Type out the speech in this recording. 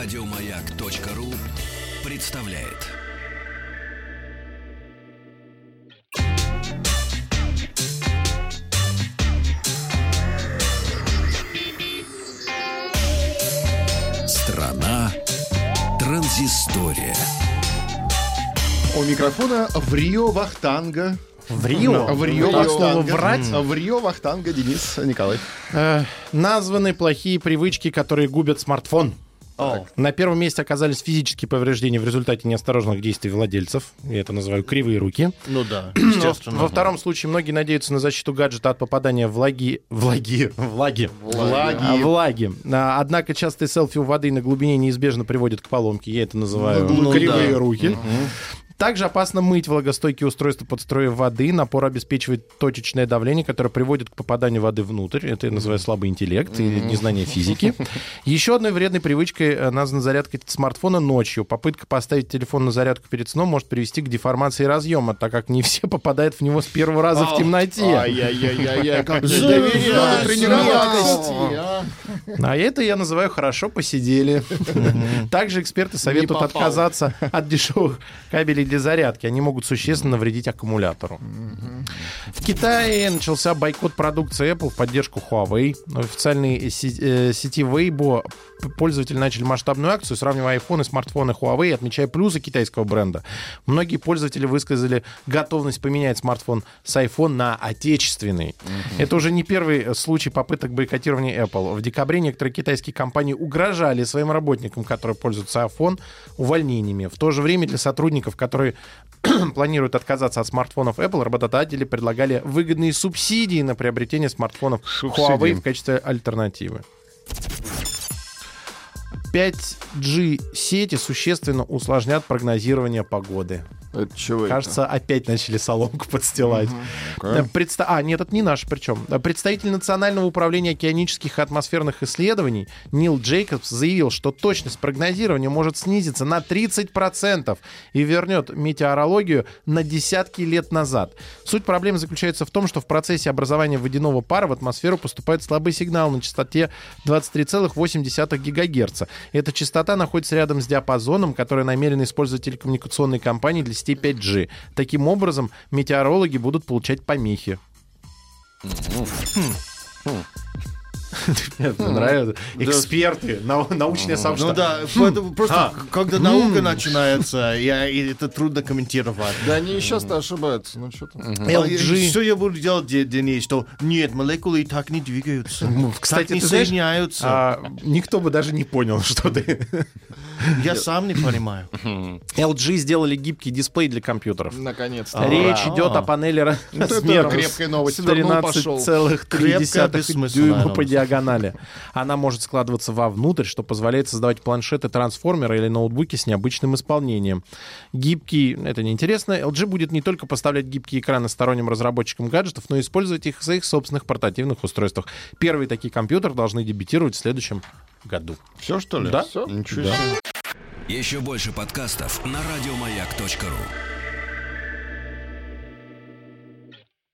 Радиомаяк.ру представляет. Страна транзистория. У микрофона в Рио Вахтанга. В Рио? В Рио Вахтанга. врать? В Рио Вахтанга Денис Николаев. Э, названы плохие привычки, которые губят смартфон. На первом месте оказались физические повреждения в результате неосторожных действий владельцев. Я это называю кривые руки. Ну да, естественно. во втором случае многие надеются на защиту гаджета от попадания в влаги... Влаги. Влаги. Влаги. Влаги. А, Однако частые селфи у воды на глубине неизбежно приводят к поломке. Я это называю Ну, кривые да. руки. Также опасно мыть влагостойкие устройства под строем воды. Напор обеспечивает точечное давление, которое приводит к попаданию воды внутрь. Это я называю слабый интеллект и незнание физики. Еще одной вредной привычкой э, названа зарядка смартфона ночью. Попытка поставить телефон на зарядку перед сном может привести к деформации разъема, так как не все попадают в него с первого раза в темноте. Надо тренироваться. А это я называю хорошо посидели. Также эксперты советуют отказаться от дешевых кабелей для зарядки. Они могут существенно навредить аккумулятору. В Китае начался бойкот продукции Apple в поддержку Huawei. В официальной си- э, сети Weibo пользователи начали масштабную акцию, сравнивая iPhone и смартфоны Huawei, отмечая плюсы китайского бренда. Многие пользователи высказали готовность поменять смартфон с iPhone на отечественный. Это уже не первый э, случай попыток бойкотирования Apple. В декабре некоторые китайские компании угрожали своим работникам, которые пользуются iPhone, увольнениями. В то же время для сотрудников, которые планируют отказаться от смартфонов Apple, работодатели предлагали выгодные субсидии на приобретение смартфонов Huawei в качестве альтернативы. 5G сети существенно усложнят прогнозирование погоды. Это чего это? Кажется, опять начали соломку подстилать. Ну-ка. Э, предста- А, нет, это не наш причем. Представитель Национального управления океанических и атмосферных исследований Нил Джейкобс заявил, что точность прогнозирования может снизиться на 30% и вернет метеорологию на десятки лет назад. Суть проблемы заключается в том, что в процессе образования водяного пара в атмосферу поступает слабый сигнал на частоте 23,8 ГГц. Эта частота находится рядом с диапазоном, который намерены использовать телекоммуникационные компании для сетей 5G. Таким образом, метеорологи будут получать помехи. Мне нравится. Эксперты, нау- научное Ну сообщество. да, поэтому просто А. когда наука начинается, это трудно комментировать. Да они и сейчас-то ошибаются. Ну что там? Что я буду делать, Де- Денис, что нет, молекулы и так не двигаются. Ну, кстати, не соединяются. А, никто бы даже не понял, что ты... Я сам не понимаю. LG сделали гибкий дисплей для компьютеров. Наконец-то. Речь идет о панели ра- это размером крепкая с новость. Свернул, пошел. Крепкая, 13,3 бессмысленная дюйма по новость. Диагонали. Она может складываться вовнутрь, что позволяет создавать планшеты, трансформеры или ноутбуки с необычным исполнением. Гибкий, это неинтересно, LG будет не только поставлять гибкие экраны сторонним разработчикам гаджетов, но и использовать их в своих собственных портативных устройствах. Первые такие компьютеры должны дебютировать в следующем году. Все, что ли? Да. Всё? Ничего Да. себе. Еще больше подкастов на радиомаяк.ру.